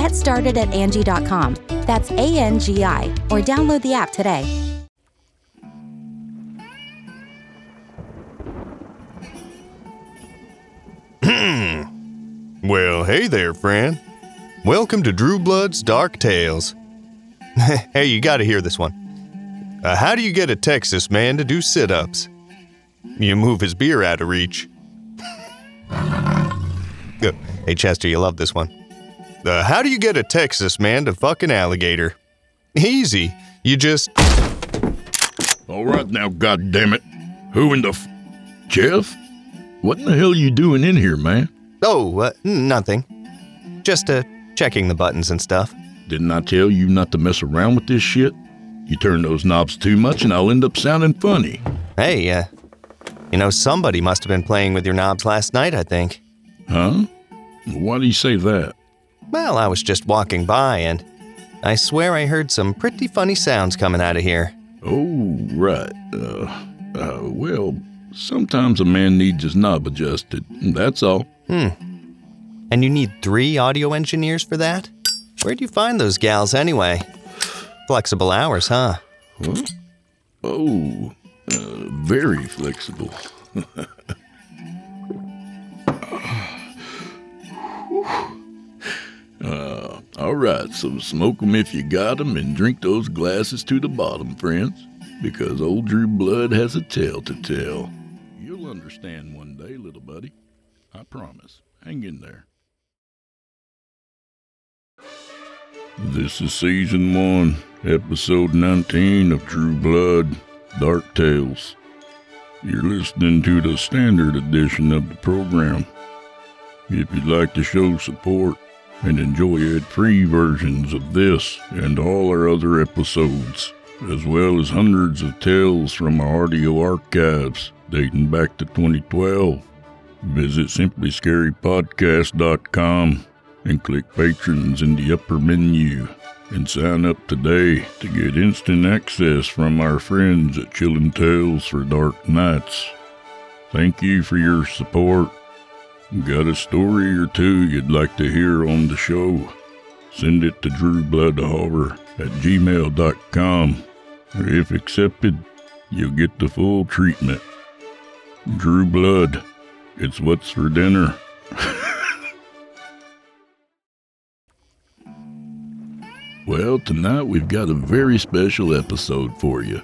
Get started at Angie.com. That's A N G I, or download the app today. Well, hey there, friend. Welcome to Drew Blood's Dark Tales. hey, you gotta hear this one. Uh, how do you get a Texas man to do sit ups? You move his beer out of reach. Good. Hey, Chester, you love this one. Uh, how do you get a Texas man to fuck an alligator? Easy. You just. All right now, goddammit. Who in the f- Jeff? What in the hell you doing in here, man? Oh, uh, nothing. Just uh, checking the buttons and stuff. Didn't I tell you not to mess around with this shit? You turn those knobs too much and I'll end up sounding funny. Hey, uh, you know, somebody must have been playing with your knobs last night, I think. Huh? Why do you say that? Well, I was just walking by and I swear I heard some pretty funny sounds coming out of here. Oh, right. Uh, uh, well, sometimes a man needs his knob adjusted. That's all. Hmm. And you need three audio engineers for that? Where'd you find those gals anyway? Flexible hours, huh? Huh? Oh, uh, very flexible. uh, all right, so smoke 'em if you got 'em and drink those glasses to the bottom, friends, because old Drew Blood has a tale to tell. You'll understand one day, little buddy. I promise. Hang in there. This is season one, episode 19 of Drew Blood Dark Tales. You're listening to the standard edition of the program. If you'd like to show support and enjoy ad free versions of this and all our other episodes, as well as hundreds of tales from our audio archives dating back to 2012, visit simplyscarypodcast.com and click Patrons in the upper menu and sign up today to get instant access from our friends at Chillin' Tales for Dark Nights. Thank you for your support. Got a story or two you'd like to hear on the show? Send it to drewbloodhauer at gmail.com. If accepted, you'll get the full treatment. Drew Blood, it's what's for dinner. Well, tonight we've got a very special episode for you.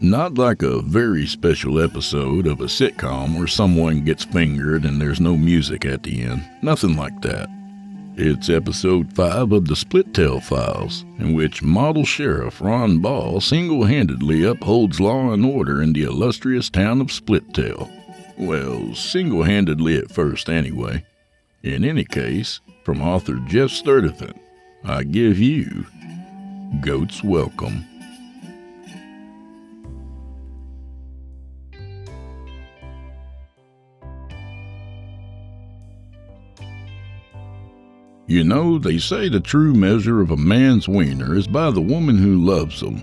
Not like a very special episode of a sitcom where someone gets fingered and there's no music at the end. Nothing like that. It's episode 5 of the Split Tail Files, in which model sheriff Ron Ball single handedly upholds law and order in the illustrious town of Split Tail. Well, single handedly at first, anyway. In any case, from author Jeff Sturdivant, I give you Goat's Welcome. You know, they say the true measure of a man's wiener is by the woman who loves him.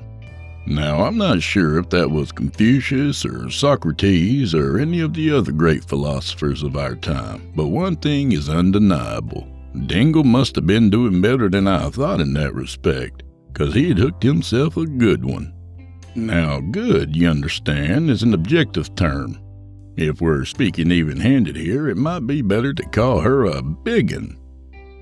Now, I'm not sure if that was Confucius or Socrates or any of the other great philosophers of our time, but one thing is undeniable. Dingle must have been doing better than I thought in that respect, 'cause he'd hooked himself a good one. Now, good, you understand, is an objective term. If we're speaking even handed here, it might be better to call her a biggin.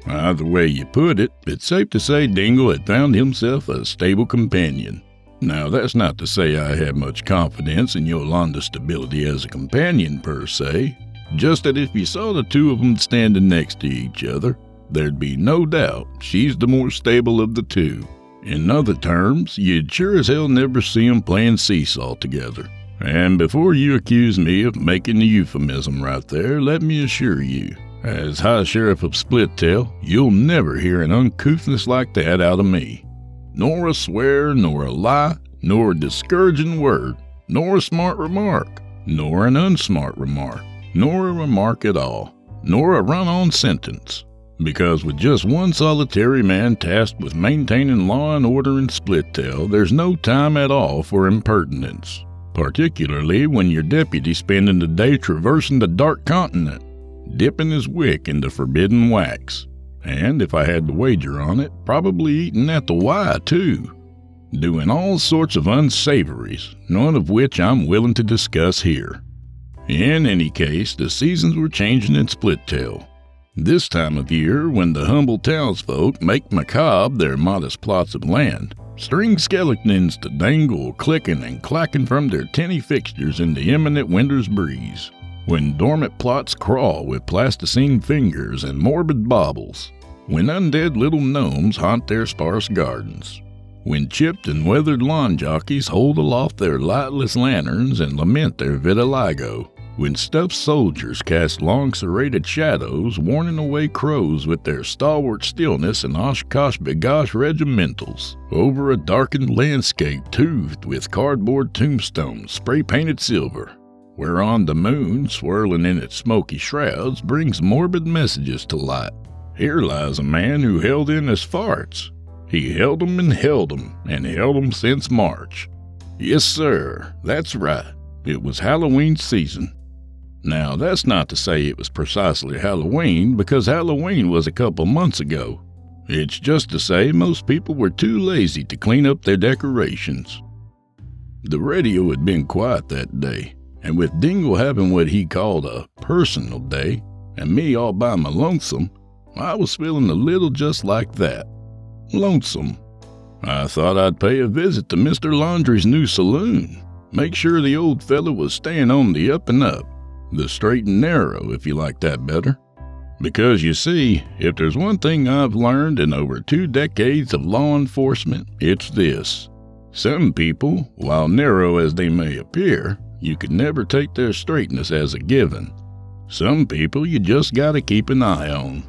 Either way you put it, it's safe to say Dingle had found himself a stable companion. Now, that's not to say I had much confidence in Yolanda's stability as a companion, per se, just that if you saw the two of them standing next to each other, there'd be no doubt she's the more stable of the two. In other terms, you'd sure as hell never see 'em playing seesaw together. And before you accuse me of making a euphemism right there, let me assure you, as High Sheriff of Split Tail, you'll never hear an uncouthness like that out of me. Nor a swear, nor a lie, nor a discouraging word, nor a smart remark, nor an unsmart remark, nor a remark at all, nor a run on sentence. Because with just one solitary man tasked with maintaining law and order in Split Tail, there's no time at all for impertinence particularly when your deputy's spending the day traversing the Dark Continent, dipping his wick into forbidden wax, and if I had to wager on it, probably eating at the Y too, doing all sorts of unsavories, none of which I'm willing to discuss here. In any case, the seasons were changing in Split Tail. This time of year, when the humble townsfolk make macabre their modest plots of land, string skeletons to dangle clicking and clacking from their tinny fixtures in the imminent winter's breeze, when dormant plots crawl with plasticine fingers and morbid baubles, when undead little gnomes haunt their sparse gardens, when chipped and weathered lawn jockeys hold aloft their lightless lanterns and lament their vitiligo, when stuffed soldiers cast long serrated shadows, warning away crows with their stalwart stillness and OshKosh B'gosh regimentals, over a darkened landscape toothed with cardboard tombstones spray painted silver, whereon the moon, swirling in its smoky shrouds, brings morbid messages to light. Here lies a man who held in his farts. He held 'em and held 'em and held 'em since March. Yes, sir, that's right. It was Halloween season. Now, that's not to say it was precisely Halloween, because Halloween was a couple months ago. It's just to say most people were too lazy to clean up their decorations. The radio had been quiet that day, and with Dingle having what he called a personal day, and me all by my lonesome, I was feeling a little just like that. Lonesome. I thought I'd pay a visit to Mr. Laundry's new saloon, make sure the old fellow was staying on the up and up, the straight and narrow, if you like that better. Because you see, if there's one thing I've learned in over two decades of law enforcement, it's this. Some people, while narrow as they may appear, you can never take their straightness as a given. Some people you just gotta keep an eye on.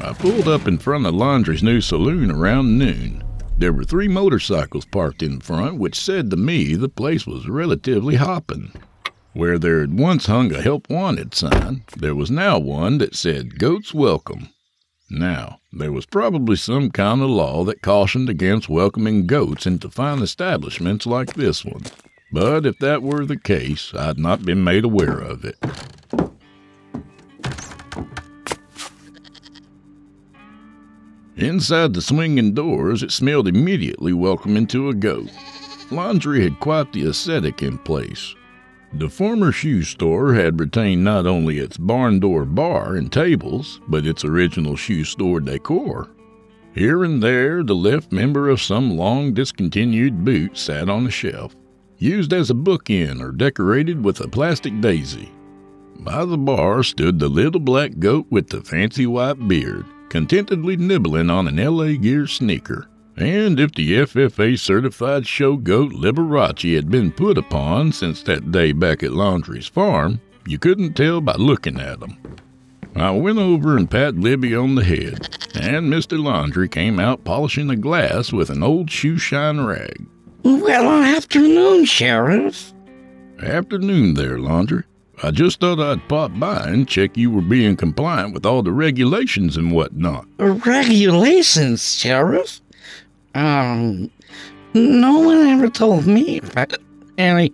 I pulled up in front of Laundry's new saloon around noon. There were three motorcycles parked in front, which said to me the place was relatively hopping. Where there had once hung a help wanted sign, there was now one that said Goats Welcome. Now, there was probably some kind of law that cautioned against welcoming goats into fine establishments like this one. But if that were the case, I'd not been made aware of it. Inside the swinging doors, it smelled immediately welcoming to a goat. Laundry had quite the aesthetic in place. The former shoe store had retained not only its barn door bar and tables, but its original shoe store decor. Here and there, the left member of some long discontinued boot sat on a shelf, used as a bookend or decorated with a plastic daisy. By the bar stood the little black goat with the fancy white beard, contentedly nibbling on an LA Gear sneaker. And if the FFA certified show goat Liberace had been put upon since that day back at Laundry's farm, you couldn't tell by looking at him. I went over and pat Libby on the head, and Mr. Laundry came out polishing a glass with an old shoe shine rag. Well, afternoon, Sheriff. Afternoon there, Laundry. I just thought I'd pop by and check you were being compliant with all the regulations and whatnot. Regulations, Sheriff? Um, no one ever told me about any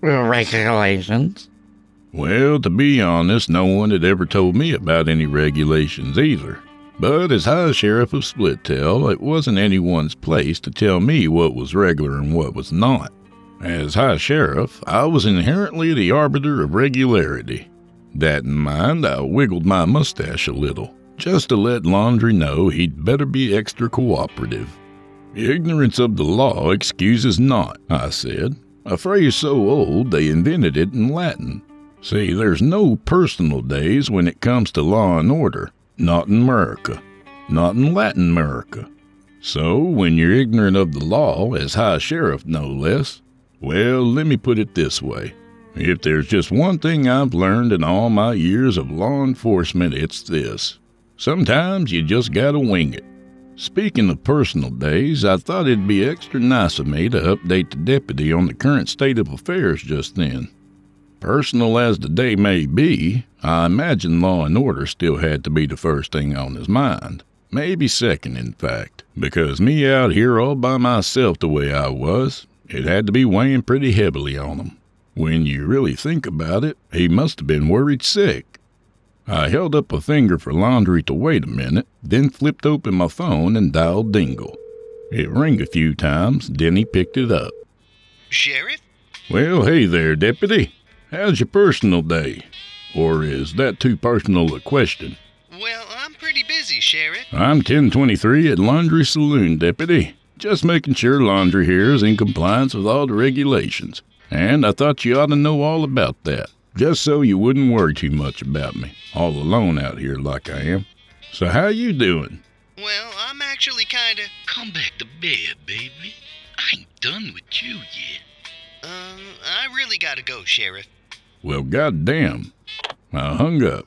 regulations. Well, to be honest, no one had ever told me about any regulations either. But as High Sheriff of Split Tail, it wasn't anyone's place to tell me what was regular and what was not. As High Sheriff, I was inherently the arbiter of regularity. That in mind, I wiggled my mustache a little, just to let Laundry know he'd better be extra cooperative. Ignorance of the law excuses not, I said, a phrase so old they invented it in Latin. See, there's no personal days when it comes to law and order, not in America, not in Latin America. So, when you're ignorant of the law, as High Sheriff no less, well, let me put it this way. If there's just one thing I've learned in all my years of law enforcement, it's this. Sometimes you just gotta wing it. Speaking of personal days, I thought it'd be extra nice of me to update the deputy on the current state of affairs just then. Personal as the day may be, I imagine law and order still had to be the first thing on his mind. Maybe second, in fact, because me out here all by myself the way I was, it had to be weighing pretty heavily on him. When you really think about it, he must have been worried sick. I held up a finger for Laundry to wait a minute, then flipped open my phone and dialed Dingle. It rang a few times, then he picked it up. Sheriff? Well, hey there, deputy. How's your personal day? Or is that too personal a question? Well, I'm pretty busy, Sheriff. I'm 1023 at Laundry Saloon, deputy. Just making sure Laundry here is in compliance with all the regulations. And I thought you ought to know all about that, just so you wouldn't worry too much about me, all alone out here like I am. So how you doing? Well, I'm actually kinda. Come back to bed, baby. I ain't done with you yet. Um, I really gotta go, Sheriff. Well, goddamn. I hung up.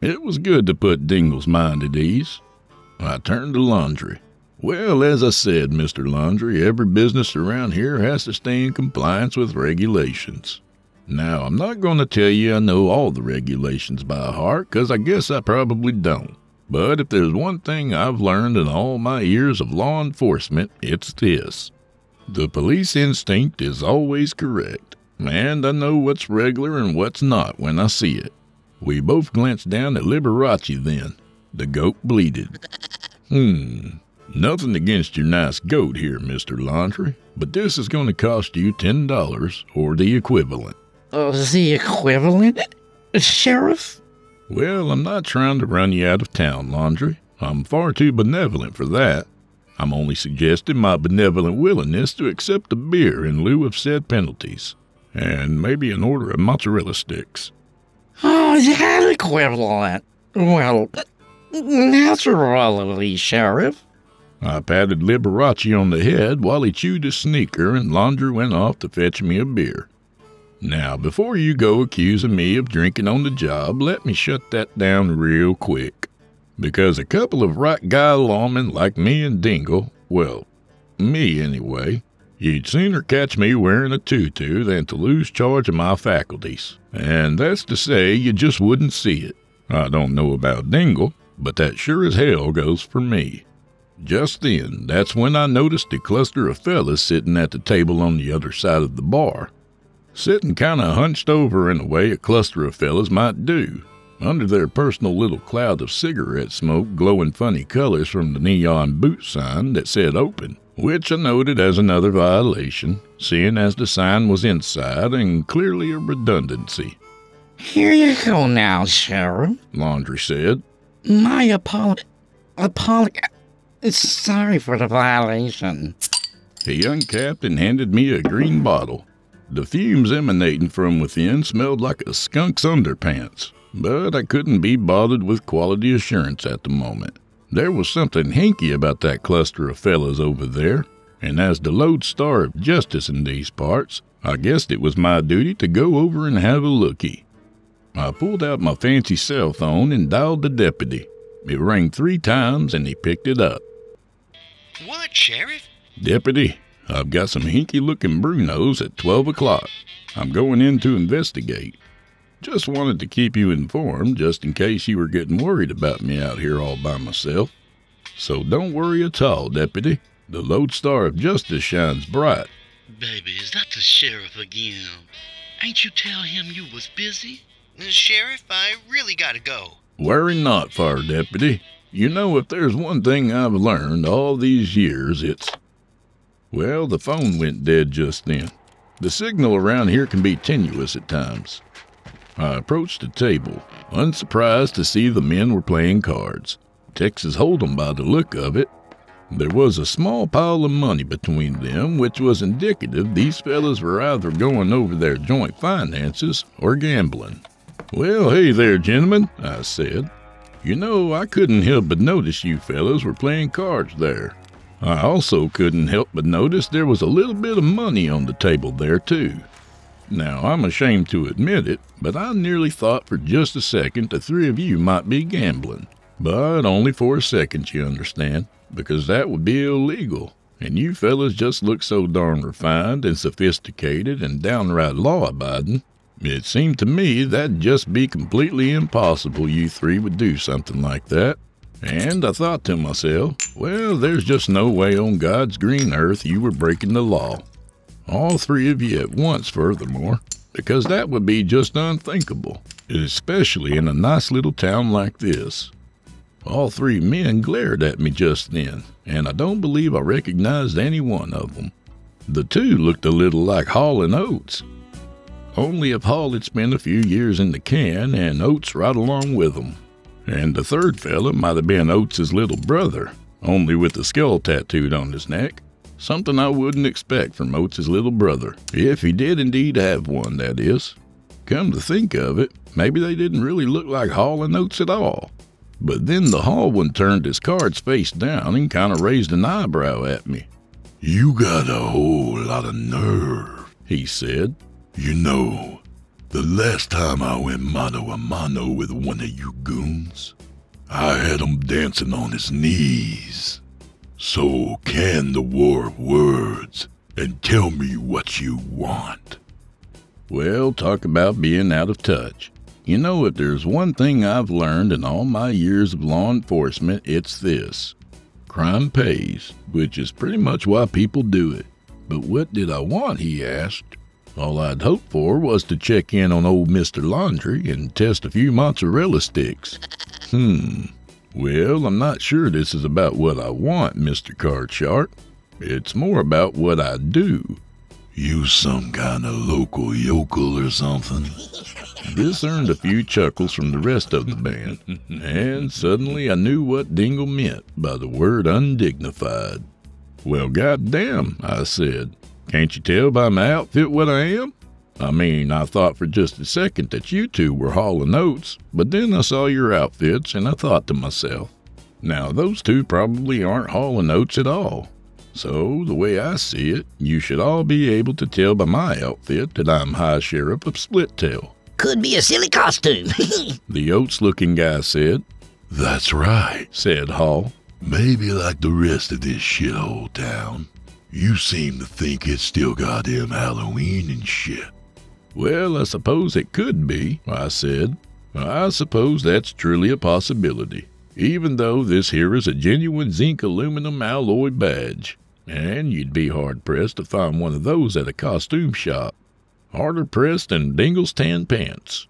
It was good to put Dingle's mind at ease. I turned to Laundry. Well, as I said, Mr. Laundry, every business around here has to stay in compliance with regulations. Now, I'm not going to tell you I know all the regulations by heart, 'cause I guess I probably don't. But if there's one thing I've learned in all my years of law enforcement, it's this. The police instinct is always correct, and I know what's regular and what's not when I see it. We both glanced down at Liberace then. The goat bleated. Hmm, nothing against your nice goat here, Mr. Laundry, but this is going to cost you $10 or the equivalent. Uh, the equivalent? Sheriff? Well, I'm not trying to run you out of town, Laundry. I'm far too benevolent for that. I'm only suggesting my benevolent willingness to accept a beer in lieu of said penalties, and maybe an order of mozzarella sticks. Oh, that equivalent. Well, naturally, Sheriff. I patted Liberace on the head while he chewed his sneaker, and Laundry went off to fetch me a beer. Now, before you go accusing me of drinking on the job, let me shut that down real quick. Because a couple of right guy lawmen like me and Dingle, well, me anyway, you'd sooner catch me wearing a tutu than to lose charge of my faculties. And that's to say, you just wouldn't see it. I don't know about Dingle, but that sure as hell goes for me. Just then, that's when I noticed a cluster of fellas sitting at the table on the other side of the bar. Sitting kinda hunched over in a way a cluster of fellas might do, under their personal little cloud of cigarette smoke glowing funny colors from the neon boot sign that said open, which I noted as another violation, seeing as the sign was inside and clearly a redundancy. Here you go now, Sheriff. Laundry said. My apology. Apology. Sorry for the violation. He uncapped and handed me a green bottle. The fumes emanating from within smelled like a skunk's underpants. but I couldn't be bothered with quality assurance at the moment. There was something hinky about that cluster of fellas over there, and as the lodestar of justice in these parts, I guessed it was my duty to go over and have a looky. I pulled out my fancy cell phone and dialed the deputy. It rang three times and he picked it up. What, Sheriff? Deputy, I've got some hinky looking Brunos at 12 o'clock. I'm going in to investigate. Just wanted to keep you informed just in case you were getting worried about me out here all by myself. So don't worry at all, Deputy. The lodestar of justice shines bright. Baby, is that the sheriff again? Ain't you tell him you was busy? Sheriff, I really gotta go. Worry not, Fire Deputy. You know, if there's one thing I've learned all these years, it's. Well, the phone went dead just then. The signal around here can be tenuous at times. I approached the table, unsurprised to see the men were playing cards. Texas Hold'em by the look of it. There was a small pile of money between them, which was indicative these fellas were either going over their joint finances or gambling. Well, hey there, gentlemen, I said. You know, I couldn't help but notice you fellas were playing cards there. I also couldn't help but notice there was a little bit of money on the table there, too. Now, I'm ashamed to admit it, but I nearly thought for just a second the three of you might be gambling. But only for a second, you understand, because that would be illegal. And you fellas just look so darn refined and sophisticated and downright law abiding. It seemed to me that'd just be completely impossible you three would do something like that. And I thought to myself, well, there's just no way on God's green earth you were breaking the law. All three of you at once, furthermore, because that would be just unthinkable, especially in a nice little town like this. All three men glared at me just then, and I don't believe I recognized any one of them. The two looked a little like Hall and Oates. Only if Hall had spent a few years in the can and Oates right along with him. And the third fella might have been Oates's little brother, only with the skull tattooed on his neck. Something I wouldn't expect from Oates's little brother, if he did indeed have one, that is. Come to think of it, maybe they didn't really look like Hall and Oates at all. But then the Hall one turned his cards face down and kind of raised an eyebrow at me. You got a whole lot of nerve, he said. You know, the last time I went mano a mano with one of you goons, I had him dancing on his knees. So can the war of words and tell me what you want. Well, talk about being out of touch. You know, if there's one thing I've learned in all my years of law enforcement, it's this crime pays, which is pretty much why people do it. But what did I want? He asked. All I'd hoped for was to check in on old Mr. Laundry and test a few mozzarella sticks. Hmm. Well, I'm not sure this is about what I want, Mr. Card Sharp. It's more about what I do. You some kind of local yokel or something? This earned a few chuckles from the rest of the band, and suddenly I knew what Dingle meant by the word undignified. Well, goddamn, I said. Can't you tell by my outfit what I am? I mean, I thought for just a second that you two were Hall and Oates, but then I saw your outfits and I thought to myself, now those two probably aren't Hall and Oates at all. So, the way I see it, you should all be able to tell by my outfit that I'm High Sheriff of Split Tail. Could be a silly costume. the Oates looking guy said. That's right, said Hall. Maybe like the rest of this shithole town, you seem to think it's still goddamn Halloween and shit. Well, I suppose it could be, I said. I suppose that's truly a possibility, even though this here is a genuine zinc aluminum alloy badge. And you'd be hard pressed to find one of those at a costume shop. Harder pressed than Dingle's tan pants.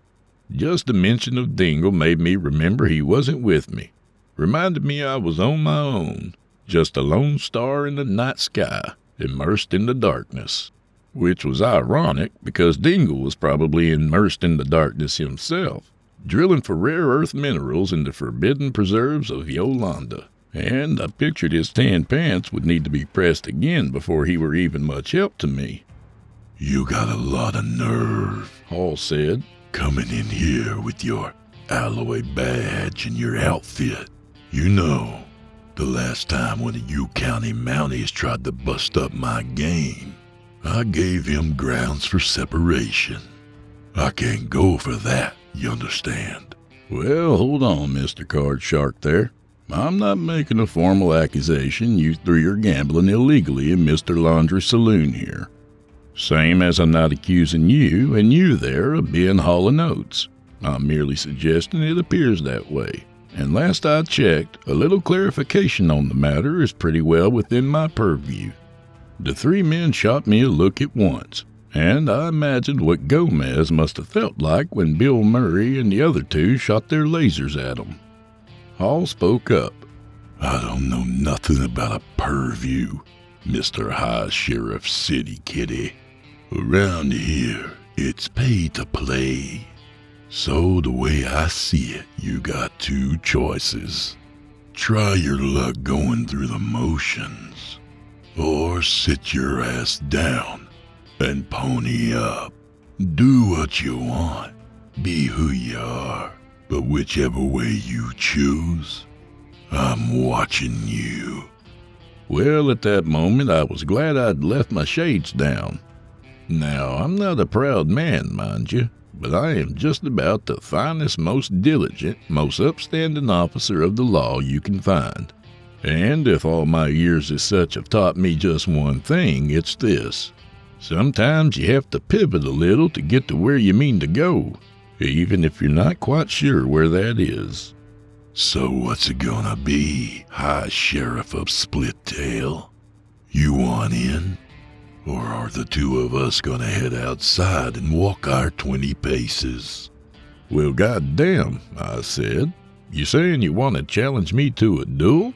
Just the mention of Dingle made me remember he wasn't with me. Reminded me I was on my own, just a lone star in the night sky, immersed in the darkness. Which was ironic because Dingle was probably immersed in the darkness himself, drilling for rare earth minerals in the forbidden preserves of Yolanda. And I pictured his tan pants would need to be pressed again before he were even much help to me. You got a lot of nerve, Hall said, coming in here with your alloy badge and your outfit. You know, the last time one of you county mounties tried to bust up my game, I gave him grounds for separation. I can't go for that, you understand? Well, hold on, Mr. Card Shark there. I'm not making a formal accusation you threw your gambling illegally in Mr. Laundry's Saloon here. Same as I'm not accusing you and you there of being Hall Oates. I'm merely suggesting it appears that way. And last I checked, a little clarification on the matter is pretty well within my purview. The three men shot me a look at once, and I imagined what Gomez must have felt like when Bill Murray and the other two shot their lasers at him. Hall spoke up. I don't know nothing about a purview, Mr. High Sheriff City Kitty. Around here, it's pay to play. So, the way I see it, you got two choices. Try your luck going through the motions, or sit your ass down and pony up. Do what you want, be who you are, but whichever way you choose, I'm watching you. Well, at that moment, I was glad I'd left my shades down. Now, I'm not a proud man, mind you, but I am just about the finest, most diligent, most upstanding officer of the law you can find. And if all my years as such have taught me just one thing, it's this. Sometimes you have to pivot a little to get to where you mean to go, even if you're not quite sure where that is. So what's it gonna be, High Sheriff of Split Tail? You want in? Or are the two of us gonna head outside and walk our 20 paces? Well, goddamn, I said. You saying you want to challenge me to a duel?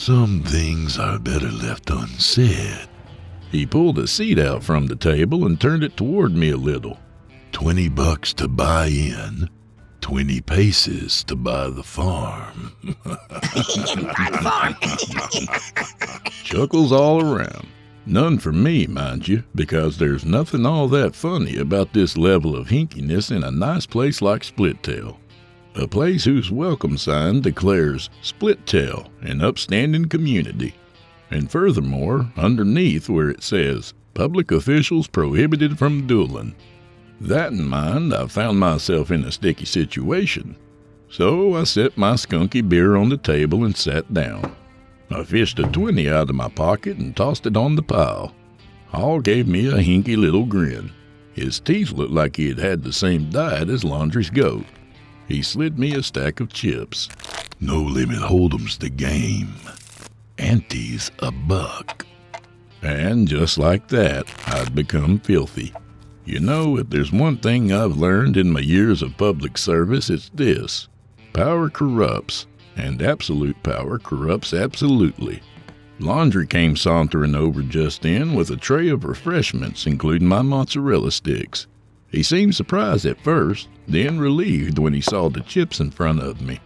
Some things are better left unsaid. He pulled a seat out from the table and turned it toward me a little. Twenty bucks to buy in, twenty paces to buy the farm. Chuckles all around. None for me, mind you, because there's nothing all that funny about this level of hinkiness in a nice place like Splittail. A place whose welcome sign declares Split Tail, an upstanding community. And furthermore, underneath where it says, Public officials prohibited from dueling. That in mind, I found myself in a sticky situation. So I set my skunky beer on the table and sat down. I fished a 20 out of my pocket and tossed it on the pile. Hall gave me a hinky little grin. His teeth looked like he had had the same diet as Laundry's goat. He slid me a stack of chips. No limit hold'em's the game. Ante's a buck. And just like that, I'd become filthy. You know, if there's one thing I've learned in my years of public service, it's this power corrupts, and absolute power corrupts absolutely. Laundry came sauntering over just then with a tray of refreshments, including my mozzarella sticks. He seemed surprised at first, then relieved when he saw the chips in front of me.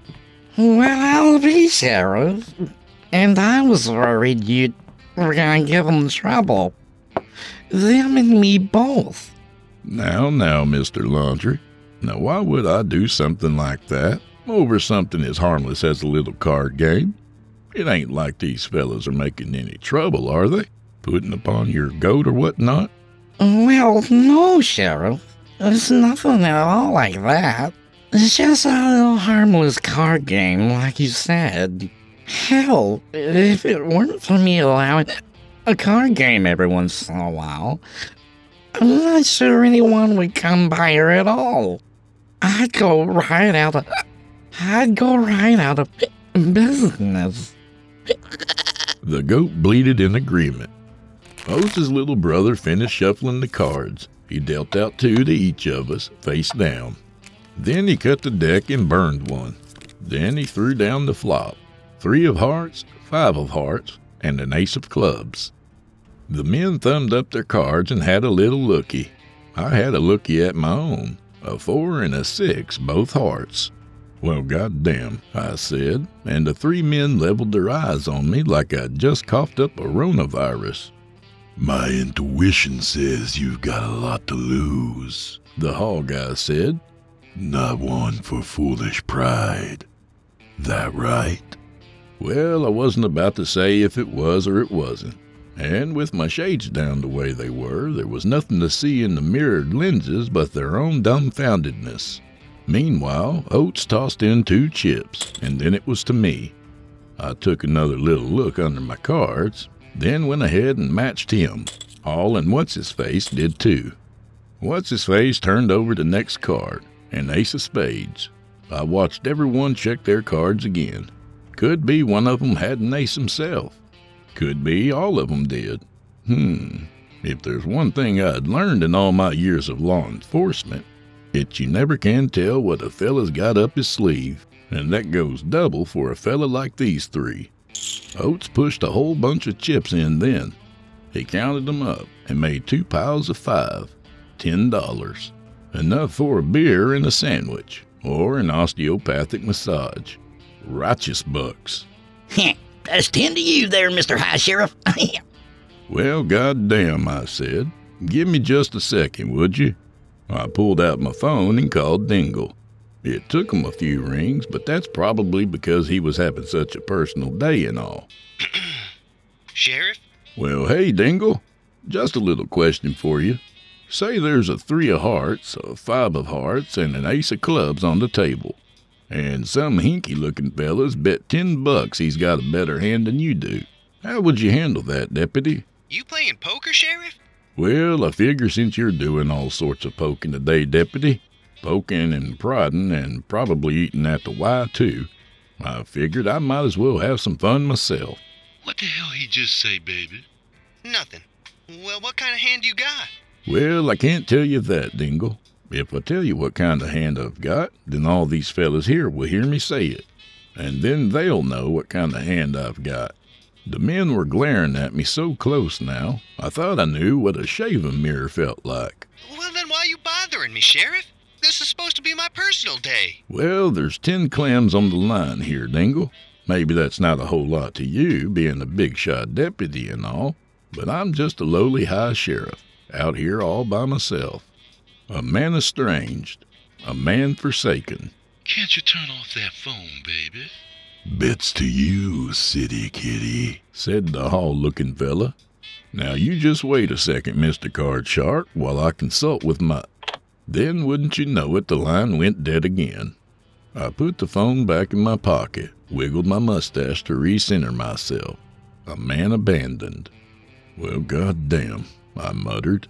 Well, I'll be, Sheriff. And I was worried you were gonna give them trouble. Them and me both. Now, now, Mr. Laundry. Now, why would I do something like that over something as harmless as a little card game? It ain't like these fellows are making any trouble, are they? Putting upon your goat or whatnot? Well, no, Sheriff. It's nothing at all like that. It's just a little harmless card game, like you said. Hell, if it weren't for me allowing a card game every once in a while, I'm not sure anyone would come by here at all. I'd go right out of. I'd go right out of business. The goat bleated in agreement. Oates' little brother finished shuffling the cards. He dealt out two to each of us, face down. Then he cut the deck and burned one. Then he threw down the flop three of hearts, five of hearts, and an ace of clubs. The men thumbed up their cards and had a little looky. I had a looky at my own, a four and a six, both hearts. Well, goddamn, I said, and the three men leveled their eyes on me like I'd just coughed up a coronavirus. My intuition says you've got a lot to lose, the hall guy said. Not one for foolish pride. That right? Well, I wasn't about to say if it was or it wasn't. And with my shades down the way they were, there was nothing to see in the mirrored lenses but their own dumbfoundedness. Meanwhile, Oates tossed in two chips, and then it was to me. I took another little look under my cards, then went ahead and matched him. All and What's His Face did too. What's His Face turned over the next card, an ace of spades. I watched everyone check their cards again. Could be one of 'em had an ace himself. Could be all of 'em did. Hmm. If there's one thing I'd learned in all my years of law enforcement, it's you never can tell what a fella's got up his sleeve, and that goes double for a fella like these three. Oates pushed a whole bunch of chips in then. He counted them up and made two piles of five, ten dollars. Enough for a beer and a sandwich, or an osteopathic massage. Righteous bucks. That's ten to you there, Mr. High Sheriff. Well, goddamn, I said. Give me just a second, would you? I pulled out my phone and called Dingle. It took him a few rings, but that's probably because he was having such a personal day and all. Sheriff? Well, hey, Dingle. Just a little question for you. Say there's a three of hearts, a five of hearts, and an ace of clubs on the table. And some hinky looking fellas bet ten bucks he's got a better hand than you do. How would you handle that, deputy? You playing poker, Sheriff? Well, I figure since you're doing all sorts of poking today, deputy, poking and prodding and probably eating at the Y too, I figured I might as well have some fun myself. What the hell he just say, baby? Nothing. Well, what kind of hand you got? Well, I can't tell you that, Dingle. If I tell you what kind of hand I've got, then all these fellas here will hear me say it. And then they'll know what kind of hand I've got. The men were glaring at me so close now, I thought I knew what a shaving mirror felt like. Well, then why you bothering me, Sheriff? This is supposed to be my personal day. Well, there's ten clams on the line here, Dingle. Maybe that's not a whole lot to you, being a big shot deputy and all, but I'm just a lowly high sheriff, out here all by myself. A man estranged, a man forsaken. Can't you turn off that phone, baby? Bets to you, city kitty, said the hall looking fella. Now you just wait a second, Mr. Card Shark, while I consult with my. Then, wouldn't you know it, the line went dead again. I put the phone back in my pocket, wiggled my mustache to recenter myself. A man abandoned. Well, goddamn, I muttered.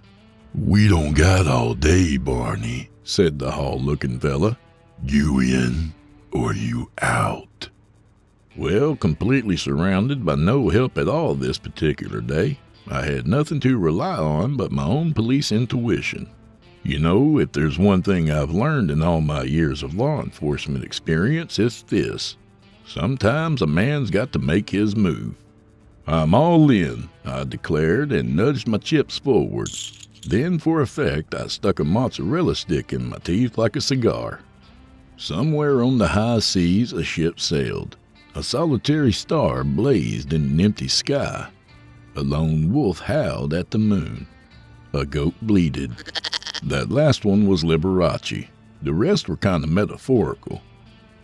We don't got all day, Barney, said the hall looking fella. You in or you out? Well, completely surrounded by no help at all this particular day, I had nothing to rely on but my own police intuition. You know, if there's one thing I've learned in all my years of law enforcement experience, it's this. Sometimes a man's got to make his move. I'm all in, I declared and nudged my chips forward. Then, for effect, I stuck a mozzarella stick in my teeth like a cigar. Somewhere on the high seas, a ship sailed. A solitary star blazed in an empty sky. A lone wolf howled at the moon. A goat bleated. That last one was Liberace. The rest were kind of metaphorical.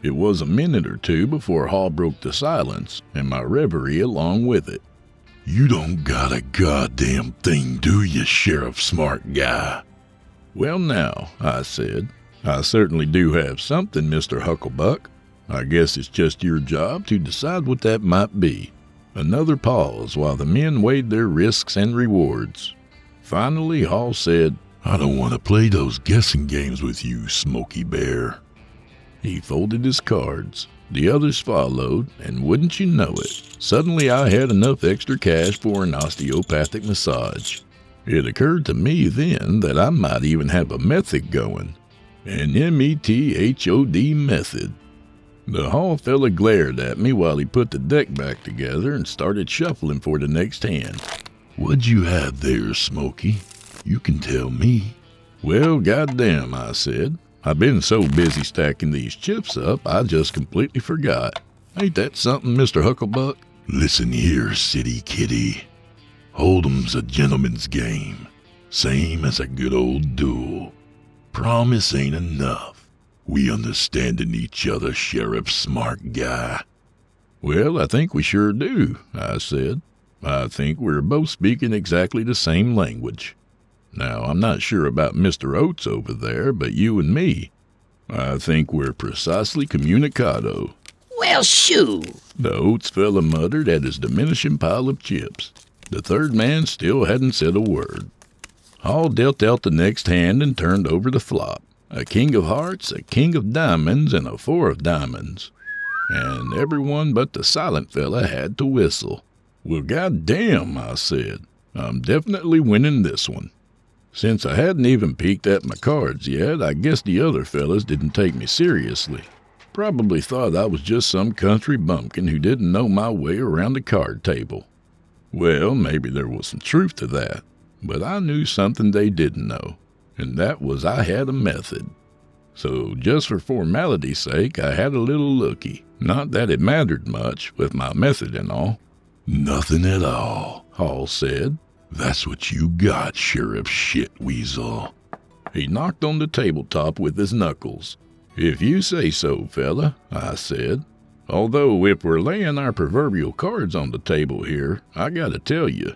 It was a minute or two before Hall broke the silence, and my reverie along with it. You don't got a goddamn thing, do you, Sheriff Smart Guy? Well, now, I said, I certainly do have something, Mr. Hucklebuck. I guess it's just your job to decide what that might be. Another pause while the men weighed their risks and rewards. Finally, Hall said, I don't want to play those guessing games with you, Smoky Bear. He folded his cards. The others followed, and wouldn't you know it, suddenly I had enough extra cash for an osteopathic massage. It occurred to me then that I might even have a method going. An M E T H O D method. The hall fella glared at me while he put the deck back together and started shuffling for the next hand. What'd you have there, Smoky? You can tell me. Well, goddamn, I said. I've been so busy stacking these chips up, I just completely forgot. Ain't that something, Mr. Hucklebuck? Listen here, city kitty. Hold'em's a gentleman's game, same as a good old duel. Promise ain't enough. We understandin' each other, Sheriff Smart Guy. Well, I think we sure do, I said. I think we're both speaking exactly the same language. Now, I'm not sure about Mr. Oates over there, but you and me, I think we're precisely communicado. Well, shoo. The Oates fella muttered at his diminishing pile of chips. The third man still hadn't said a word. Hall dealt out the next hand and turned over the flop. A king of hearts, a king of diamonds, and a four of diamonds. And everyone but the silent fella had to whistle. Well, goddamn, I said. I'm definitely winning this one. Since I hadn't even peeked at my cards yet, I guess the other fellas didn't take me seriously. Probably thought I was just some country bumpkin who didn't know my way around the card table. Well, maybe there was some truth to that, but I knew something they didn't know, and that was I had a method. So, just for formality's sake, I had a little looky. Not that it mattered much, with my method and all. Nothing at all, Hall said. That's what you got, Sheriff Shitweasel. He knocked on the tabletop with his knuckles. If you say so, fella, I said. Although, if we're laying our proverbial cards on the table here, I gotta tell you,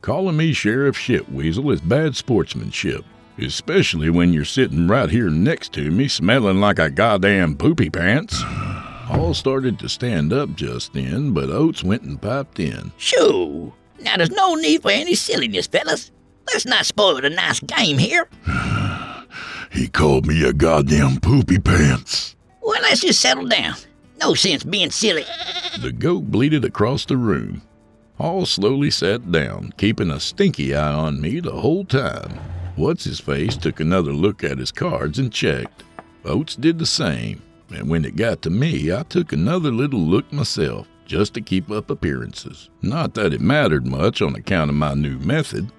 calling me Sheriff Shitweasel is bad sportsmanship, especially when you're sitting right here next to me smelling like a goddamn poopy pants. Hall started to stand up just then, but Oates went and piped in. Shoo! Now there's no need for any silliness, fellas. Let's not spoil the nice game here. he called me a goddamn poopy pants. Well, let's just settle down. No sense being silly. The goat bleated across the room. Hall slowly sat down, keeping a stinky eye on me the whole time. What's his face took another look at his cards and checked. Oates did the same, and when it got to me, I took another little look myself, just to keep up appearances. Not that it mattered much on account of my new method.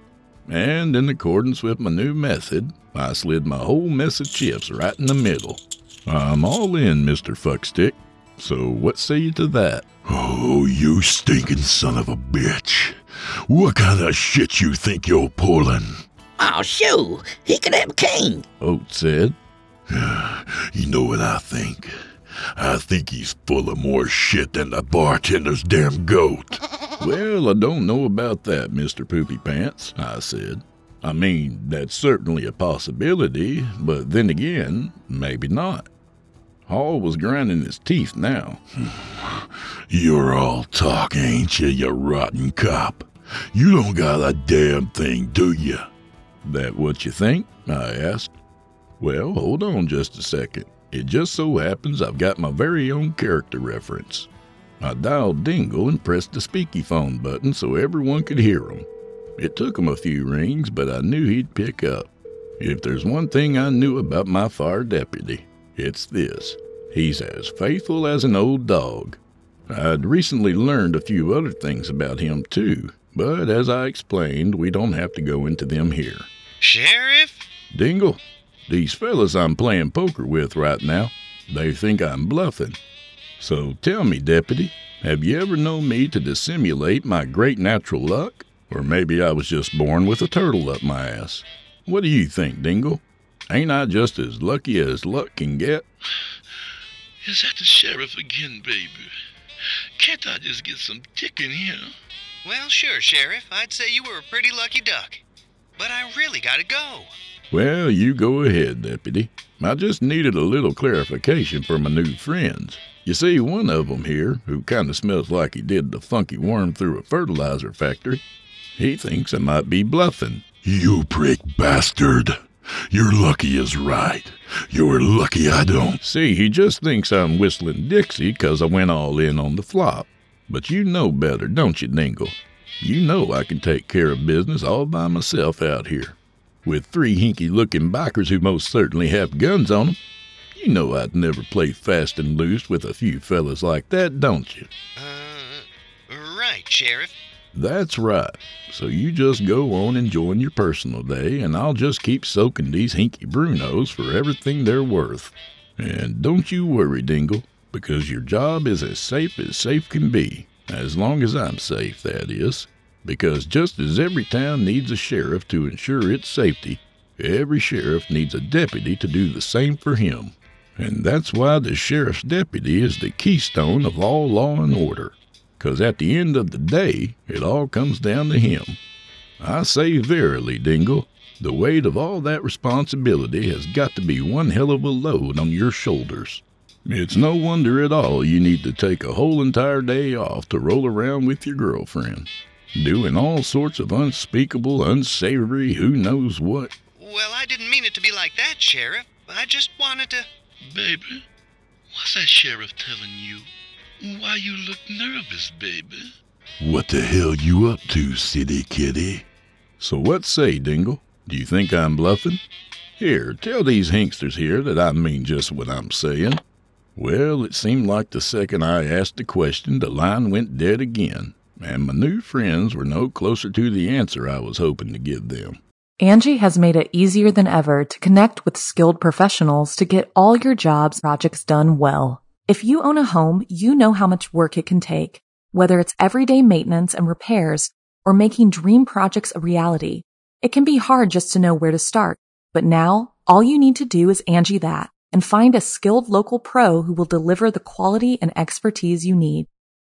And in accordance with my new method, I slid my whole mess of chips right in the middle. I'm all in, Mr. Fuckstick. So what say you to that? Oh, you stinking son of a bitch. What kind of shit you think you're pulling? Oh, shoo! He could have king, Oates said. you know what I think? I think he's full of more shit than the bartender's damn goat. well, I don't know about that, Mr. Poopy Pants, I said. I mean, that's certainly a possibility, but then again, maybe not. Hall was grinding his teeth now. You're all talk, ain't you, you rotten cop? You don't got a damn thing, do you? That what you think? I asked. Well, hold on just a second. It just so happens I've got my very own character reference. I dialed Dingle and pressed the speaky phone button so everyone could hear him. It took him a few rings, but I knew he'd pick up. If there's one thing I knew about my fire deputy, it's this. He's as faithful as an old dog. I'd recently learned a few other things about him, too, but as I explained, we don't have to go into them here. Sheriff? Dingle, these fellas I'm playing poker with right now, they think I'm bluffing. So tell me, Deputy, have you ever known me to dissimulate my great natural luck? Or maybe I was just born with a turtle up my ass. What do you think, Dingle? Ain't I just as lucky as luck can get? Is that the sheriff again, baby? Can't I just get some dick in here? Well, sure, Sheriff. I'd say you were a pretty lucky duck. But I really gotta go. Well, you go ahead, Deputy. I just needed a little clarification for my new friends. You see, one of 'em here, who kind of smells like he did the funky worm through a fertilizer factory, he thinks I might be bluffing. You prick bastard. You're lucky is right. You're lucky I don't. See, he just thinks I'm whistling Dixie 'cause I went all in on the flop. But you know better, don't you, Dingle? You know I can take care of business all by myself out here with three hinky looking bikers who most certainly have guns on on 'em. You know I'd never play fast and loose with a few fellas like that, don't you? Uh, right, Sheriff. That's right. So you just go on enjoying your personal day, and I'll just keep soaking these hinky Brunos for everything they're worth. And don't you worry, Dingle, because your job is as safe as safe can be. As long as I'm safe, that is. Because just as every town needs a sheriff to ensure its safety, every sheriff needs a deputy to do the same for him. And that's why the sheriff's deputy is the keystone of all law and order. 'Cause at the end of the day, it all comes down to him. I say verily, Dingle, the weight of all that responsibility has got to be one hell of a load on your shoulders. It's no wonder at all you need to take a whole entire day off to roll around with your girlfriend, doing all sorts of unspeakable, unsavory, who knows what. Well, I didn't mean it to be like that, Sheriff. I just wanted to. Baby, what's that sheriff telling you? Why you look nervous, baby? What the hell you up to, city kitty? So what say, Dingle? Do you think I'm bluffing? Here, tell these hinksters here that I mean just what I'm saying. Well, it seemed like the second I asked the question, the line went dead again, and my new friends were no closer to the answer I was hoping to give them. Angi has made it easier than ever to connect with skilled professionals to get all your jobs projects done well. If you own a home, you know how much work it can take, whether it's everyday maintenance and repairs or making dream projects a reality. It can be hard just to know where to start, but now all you need to do is Angi that and find a skilled local pro who will deliver the quality and expertise you need.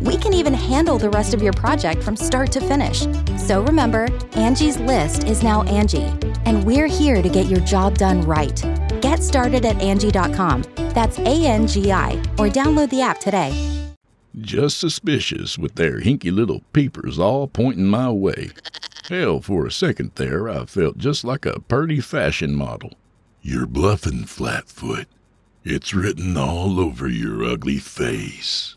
We can even handle the rest of your project from start to finish. So remember, Angie's list is now Angi, and we're here to get your job done right. Get started at Angi.com. That's A N G I, or download the app today. Just suspicious with their hinky little peepers all pointing my way. Hell, for a second there, I felt just like a purty fashion model. You're bluffing, Flatfoot. It's written all over your ugly face.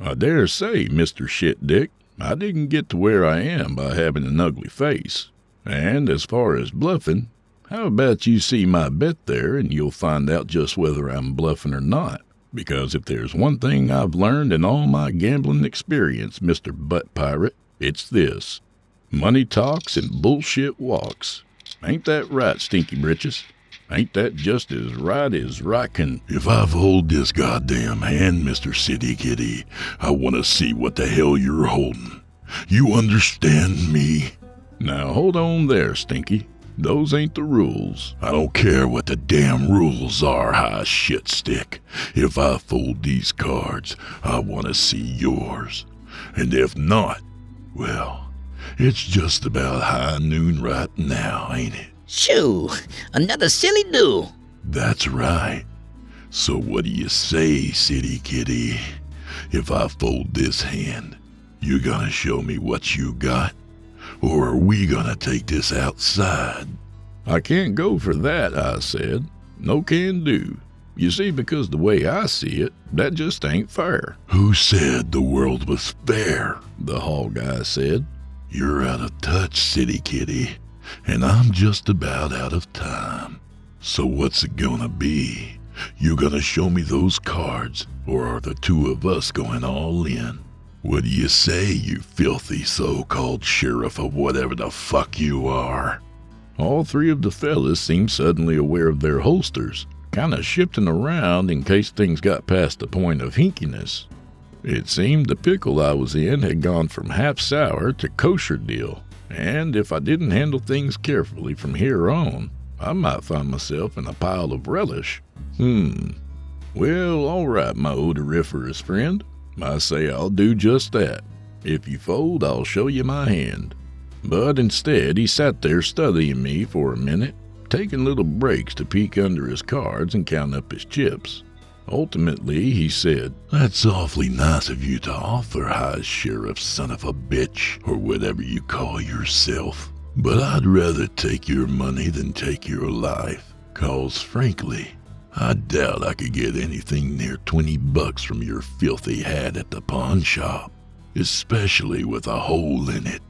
I dare say, Mr. Shit Dick, I didn't get to where I am by having an ugly face. And as far as bluffing, how about you see my bet there and you'll find out just whether I'm bluffing or not? Because if there's one thing I've learned in all my gambling experience, Mr. Butt Pirate, it's this. Money talks and bullshit walks. Ain't that right, Stinky Britches? Ain't that just as right as right can... If I hold this goddamn hand, Mr. City Kitty, I want to see what the hell you're holding. You understand me? Now hold on there, Stinky. Those ain't the rules. I don't care what the damn rules are, high shit stick. If I fold these cards, I want to see yours. And if not, well, it's just about high noon right now, ain't it? Shoo! Another silly do. That's right. So what do you say, City Kitty? If I fold this hand, you gonna show me what you got? Or are we gonna take this outside? I can't go for that, I said. No can do. You see, because the way I see it, that just ain't fair. Who said the world was fair? The hall guy said. You're out of touch, City Kitty, and I'm just about out of time. So what's it gonna be? You gonna show me those cards, or are the two of us going all in? What do you say, you filthy so-called sheriff of whatever the fuck you are? All three of the fellas seemed suddenly aware of their holsters, kind of shifting around in case things got past the point of hinkiness. It seemed the pickle I was in had gone from half sour to kosher deal, and if I didn't handle things carefully from here on, I might find myself in a pile of relish. Hmm. Well, all right, my odoriferous friend. I say I'll do just that. If you fold, I'll show you my hand. But instead, he sat there studying me for a minute, taking little breaks to peek under his cards and count up his chips. Ultimately, he said, That's awfully nice of you to offer, High Sheriff, son of a bitch, or whatever you call yourself. But I'd rather take your money than take your life, cause frankly, I doubt I could get anything near 20 bucks from your filthy hat at the pawn shop, especially with a hole in it.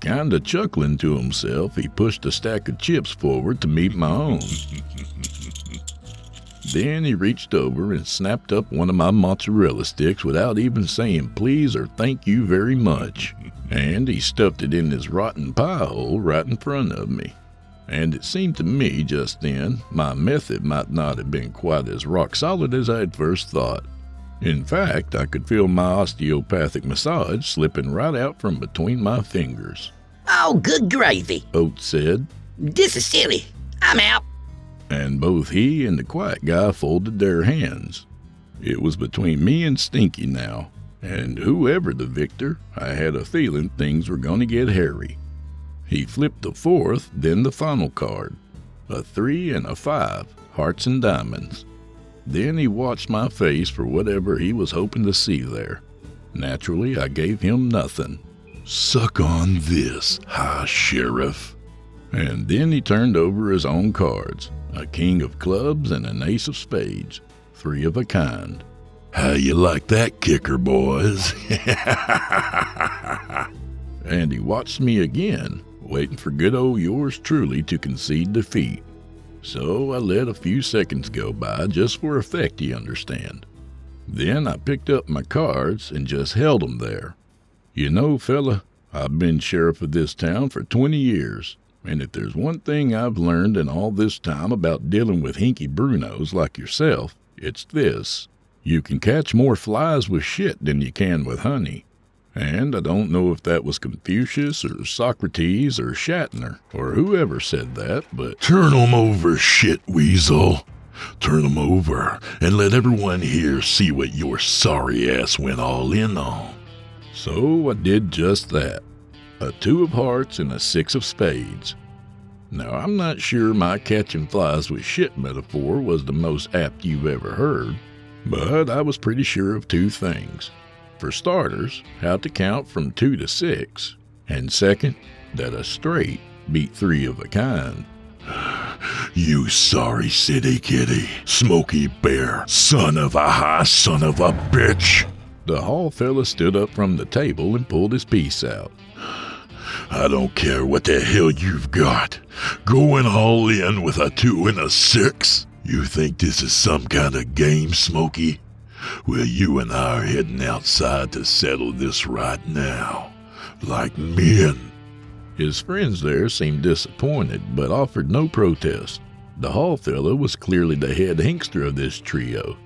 Kinda chuckling to himself, he pushed a stack of chips forward to meet my own. then he reached over and snapped up one of my mozzarella sticks without even saying please or thank you very much. And he stuffed it in his rotten pie hole right in front of me. And it seemed to me just then my method might not have been quite as rock solid as I had first thought. In fact, I could feel my osteopathic massage slipping right out from between my fingers. Oh, good gravy, Oates said. This is silly. I'm out. And both he and the quiet guy folded their hands. It was between me and Stinky now, and whoever the victor, I had a feeling things were going to get hairy. He flipped the fourth, then the final card a three and a five, hearts and diamonds. Then he watched my face for whatever he was hoping to see there. Naturally, I gave him nothing. Suck on this, High Sheriff. And then he turned over his own cards a king of clubs and an ace of spades, three of a kind. How you like that kicker, boys? and he watched me again, waiting for good old yours truly to concede defeat. So I let a few seconds go by just for effect, you understand. Then I picked up my cards and just held 'em there. You know, fella, I've been sheriff of this town for 20 years, and if there's one thing I've learned in all this time about dealing with hinky Brunos like yourself, it's this. You can catch more flies with shit than you can with honey. And I don't know if that was Confucius or Socrates or Shatner or whoever said that, but. Turn 'em over, shit weasel. Turn 'em over and let everyone here see what your sorry ass went all in on. So I did just that a two of hearts and a six of spades. Now, I'm not sure my catching flies with shit metaphor was the most apt you've ever heard, but I was pretty sure of two things. For starters, how to count from two to six, and second, that a straight beat three of a kind. You sorry city kitty, Smoky Bear, son of a high son of a bitch. The hall fella stood up from the table and pulled his piece out. I don't care what the hell you've got. Going all in with a two and a six? You think this is some kind of game, Smoky? Well, you and I are heading outside to settle this right now. Like men. His friends there seemed disappointed, but offered no protest. The hall fellow was clearly the head hinkster of this trio,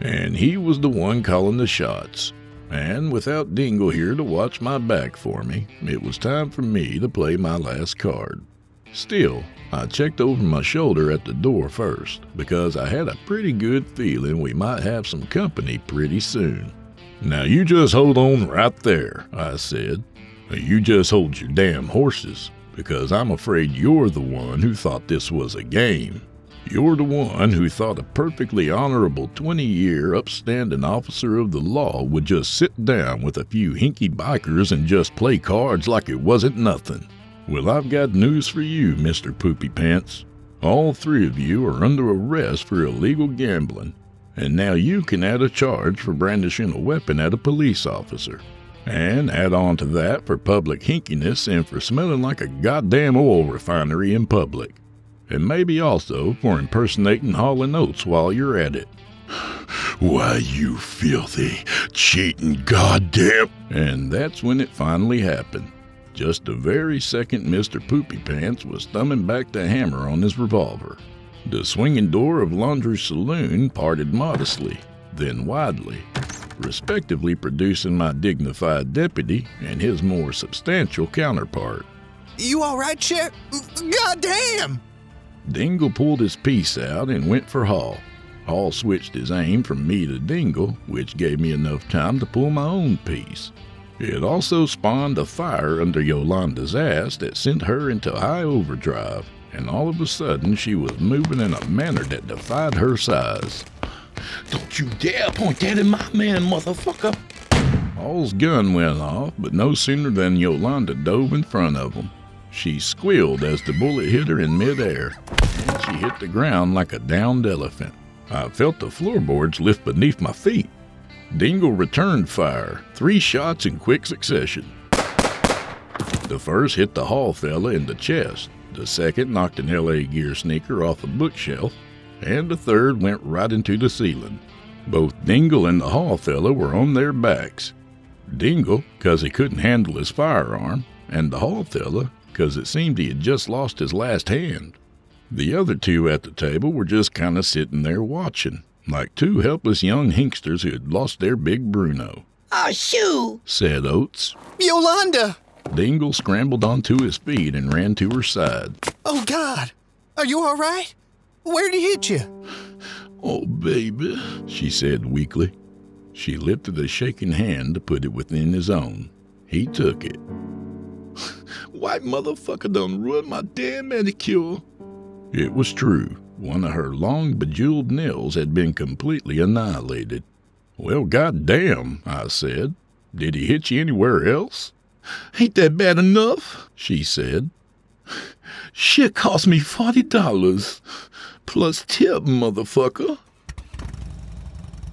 and he was the one calling the shots. And without Dingle here to watch my back for me, it was time for me to play my last card. Still, I checked over my shoulder at the door first, because I had a pretty good feeling we might have some company pretty soon. Now you just hold on right there, I said. You just hold your damn horses, because I'm afraid you're the one who thought this was a game. You're the one who thought a perfectly honorable 20 year upstanding officer of the law would just sit down with a few hinky bikers and just play cards like it wasn't nothing. Well, I've got news for you, Mr. Poopy Pants. All three of you are under arrest for illegal gambling, and now you can add a charge for brandishing a weapon at a police officer. And add on to that for public hinkiness and for smelling like a goddamn oil refinery in public and maybe also for impersonating and Oates while you're at it. Why, you filthy, cheating goddamn. And that's when it finally happened. Just the very second Mr. Poopy Pants was thumbing back the hammer on his revolver. The swinging door of Laundry Saloon parted modestly, then widely, respectively producing my dignified deputy and his more substantial counterpart. You all right, Sheriff? God damn! Dingle pulled his piece out and went for Hall. Hall switched his aim from me to Dingle, which gave me enough time to pull my own piece. It also spawned a fire under Yolanda's ass that sent her into high overdrive, and all of a sudden she was moving in a manner that defied her size. Don't you dare point that at my man, motherfucker. Hall's gun went off, but no sooner than Yolanda dove in front of him. She squealed as the bullet hit her in midair, and she hit the ground like a downed elephant. I felt the floorboards lift beneath my feet. Dingle returned fire, three shots in quick succession. The first hit the Hall fella in the chest, the second knocked an LA Gear sneaker off a bookshelf, and the third went right into the ceiling. Both Dingle and the Hall fella were on their backs. Dingle, 'cause he couldn't handle his firearm, and the Hall fella, 'cause it seemed he had just lost his last hand. The other two at the table were just kind of sitting there watching, like two helpless young hinksters who had lost their big Bruno, Oh, shoo! said Oates. Yolanda! Dingle scrambled onto his feet and ran to her side. Oh, God! Are you all right? Where'd he hit you? Oh, baby, she said weakly. She lifted a shaking hand to put it within his own. He took it. White motherfucker done ruined my damn manicure. It was true. One of her long, bejeweled nails had been completely annihilated. Well, goddamn, I said. Did he hit you anywhere else? Ain't that bad enough? She said. Shit cost me forty dollars. Plus tip, motherfucker.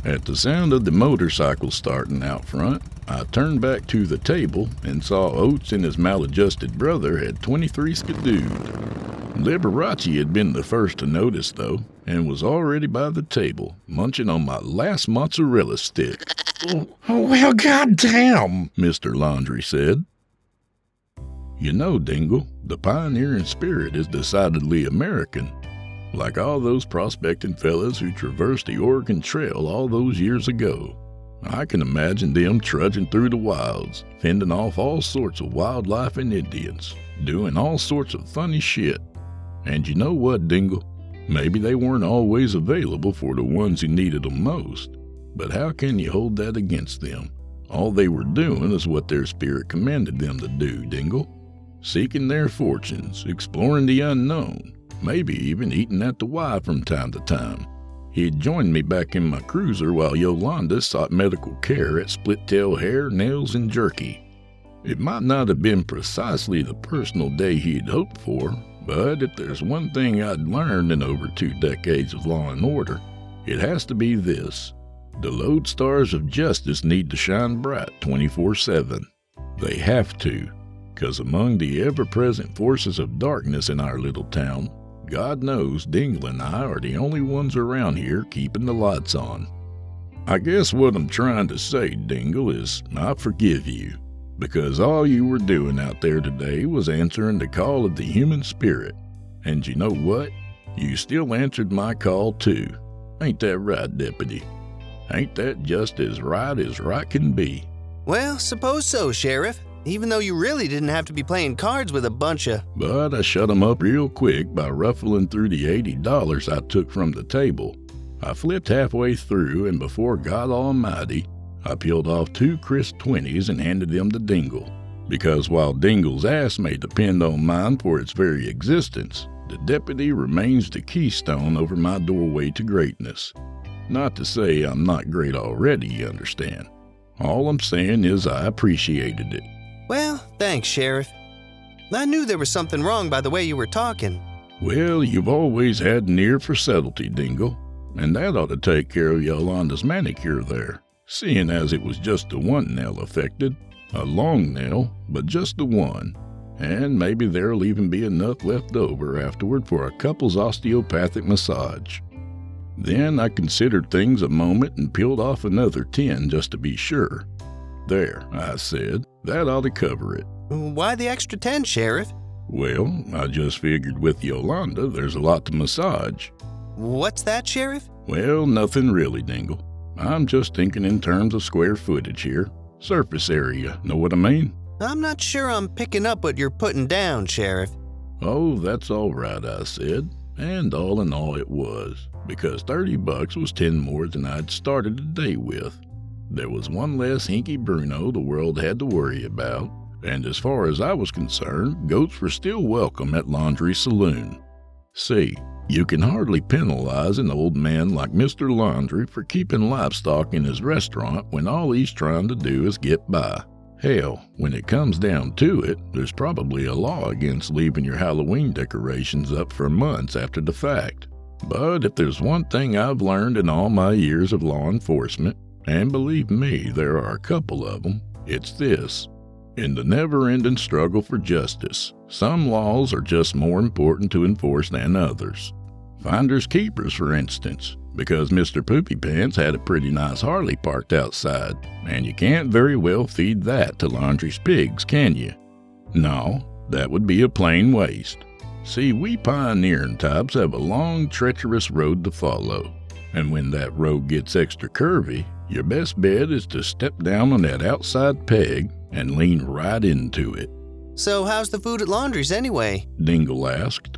At the sound of the motorcycle starting out front, I turned back to the table and saw Oates and his maladjusted brother had 23 skidooed. Liberace had been the first to notice, though, and was already by the table, munching on my last mozzarella stick. Oh, oh well, goddamn, Mr. Laundry said. You know, Dingle, the pioneering spirit is decidedly American. Like all those prospecting fellas who traversed the Oregon Trail all those years ago. I can imagine them trudging through the wilds, fending off all sorts of wildlife and Indians, doing all sorts of funny shit. And you know what, Dingle? Maybe they weren't always available for the ones who needed them most. But how can you hold that against them? All they were doing is what their spirit commanded them to do, Dingle. Seeking their fortunes, exploring the unknown, maybe even eating at the Y from time to time. He had joined me back in my cruiser while Yolanda sought medical care at Split Tail Hair, Nails, and Jerky. It might not have been precisely the personal day he'd hoped for, but if there's one thing I'd learned in over two decades of law and order, it has to be this. The lodestars of justice need to shine bright 24 7. They have to, because among the ever present forces of darkness in our little town, God knows Dingle and I are the only ones around here keeping the lights on. I guess what I'm trying to say, Dingle, is I forgive you, because all you were doing out there today was answering the call of the human spirit. And you know what? You still answered my call too. Ain't that right, Deputy? Ain't that just as right as right can be? Well, suppose so, Sheriff. Even though you really didn't have to be playing cards with a bunch of. But I shut 'em up real quick by ruffling through the $80 I took from the table. I flipped halfway through, and before God Almighty, I peeled off two crisp 20s and handed them to Dingle. Because while Dingle's ass may depend on mine for its very existence, the deputy remains the keystone over my doorway to greatness. Not to say I'm not great already, you understand. All I'm saying is I appreciated it. Well, thanks, Sheriff. I knew there was something wrong by the way you were talking. Well, you've always had an ear for subtlety, Dingle, and that ought to take care of Yolanda's manicure there, seeing as it was just the one nail affected. A long nail, but just the one. And maybe there'll even be enough left over afterward for a couple's osteopathic massage. Then I considered things a moment and peeled off another ten just to be sure. There, I said, that ought to cover it. Why the extra 10, Sheriff? Well, I just figured with Yolanda there's a lot to massage. What's that, Sheriff? Well, nothing really, Dingle. I'm just thinking in terms of square footage here. Surface area, know what I mean? I'm not sure I'm picking up what you're putting down, Sheriff. Oh, that's all right, I said. And all in all, it was, because 30 bucks was 10 more than I'd started the day with. There was one less hinky Bruno the world had to worry about, and as far as I was concerned, goats were still welcome at Laundry Saloon. See, You can hardly penalize an old man like Mr. Laundry for keeping livestock in his restaurant when all he's trying to do is get by. Hell, when it comes down to it, there's probably a law against leaving your Halloween decorations up for months after the fact. But if there's one thing I've learned in all my years of law enforcement, and believe me, there are a couple of them, it's this. In the never ending struggle for justice, some laws are just more important to enforce than others. Finders keepers, for instance, because Mr. Poopy Pants had a pretty nice Harley parked outside, and you can't very well feed that to Laundry's pigs, can you? No, that would be a plain waste. See, we pioneering types have a long, treacherous road to follow, and when that road gets extra curvy, your best bet is to step down on that outside peg and lean right into it. So, how's the food at Laundry's anyway? Dingle asked.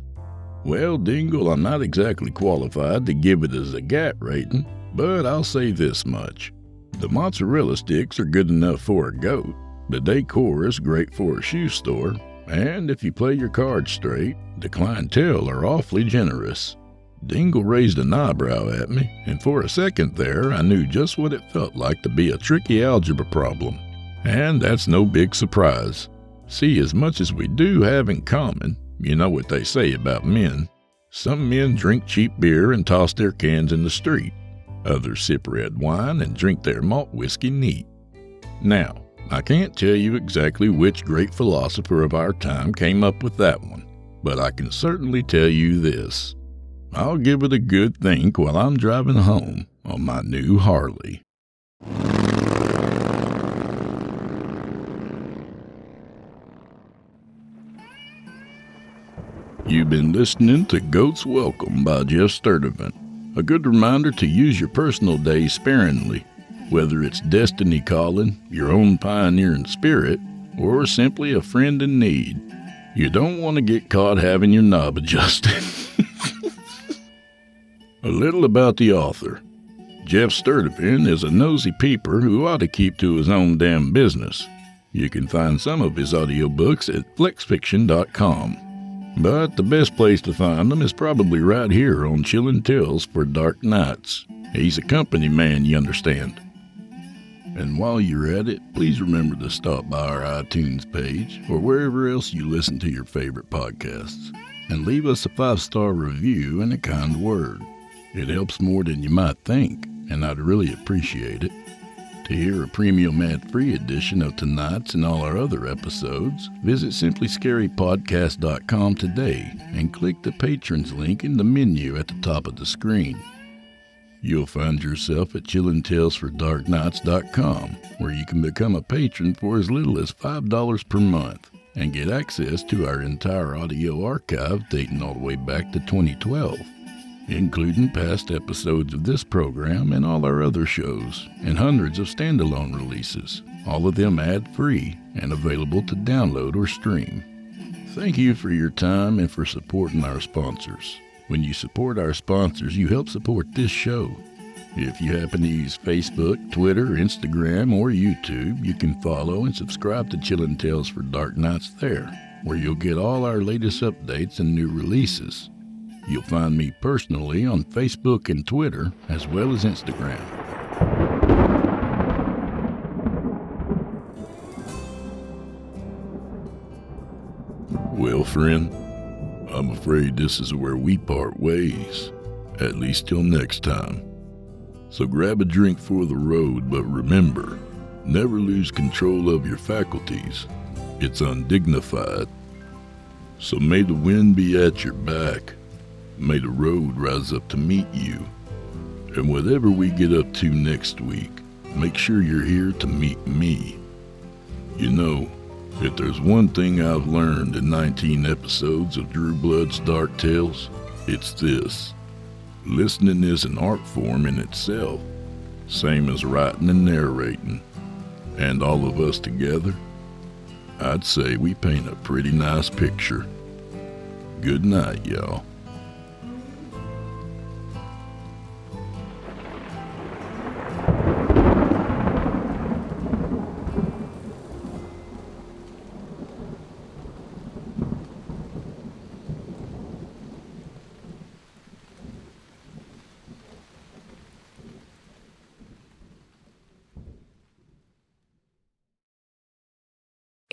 Well, Dingle, I'm not exactly qualified to give it a Zagat rating, but I'll say this much. The mozzarella sticks are good enough for a goat, the decor is great for a shoe store, and if you play your cards straight, the clientele are awfully generous. Dingle raised an eyebrow at me, and for a second there I knew just what it felt like to be a tricky algebra problem. And that's no big surprise. See, as much as we do have in common, you know what they say about men. Some men drink cheap beer and toss their cans in the street. Others sip red wine and drink their malt whiskey neat. Now, I can't tell you exactly which great philosopher of our time came up with that one, but I can certainly tell you this. I'll give it a good think while I'm driving home on my new Harley. You've been listening to Goats Welcome by Jeff Sturdivant. A good reminder to use your personal days sparingly, whether it's destiny calling, your own pioneering spirit, or simply a friend in need. You don't want to get caught having your knob adjusted. A little about the author. Jeff Sturdivant is a nosy peeper who ought to keep to his own damn business. You can find some of his audiobooks at flexfiction.com. But the best place to find them is probably right here on Chillin' Tales for Dark Nights. He's a company man, you understand. And while you're at it, please remember to stop by our iTunes page or wherever else you listen to your favorite podcasts and leave us a five star review and a kind word. It helps more than you might think, and I'd really appreciate it. To hear a premium ad free edition of tonight's and all our other episodes, visit simplyscarypodcast.com today and click the patrons link in the menu at the top of the screen. You'll find yourself at chillingtalesfordarknights.com, where you can become a patron for as little as $5 per month and get access to our entire audio archive dating all the way back to 2012 including past episodes of this program and all our other shows, and hundreds of standalone releases, all of them ad free and available to download or stream. Thank you for your time and for supporting our sponsors. When you support our sponsors, you help support this show. If you happen to use Facebook, Twitter, Instagram, or YouTube, you can follow and subscribe to Chillin' Tales for Dark Nights there, where you'll get all our latest updates and new releases. You'll find me personally on Facebook and Twitter, as well as Instagram. Well, friend, I'm afraid this is where we part ways, at least till next time. So grab a drink for the road, but remember, never lose control of your faculties. It's undignified. So may the wind be at your back May the road rise up to meet you. And whatever we get up to next week, make sure you're here to meet me. You know, if there's one thing I've learned in 19 episodes of Drew Blood's Dark Tales, it's this. Listening is an art form in itself, same as writing and narrating. And all of us together, I'd say we paint a pretty nice picture. Good night, y'all.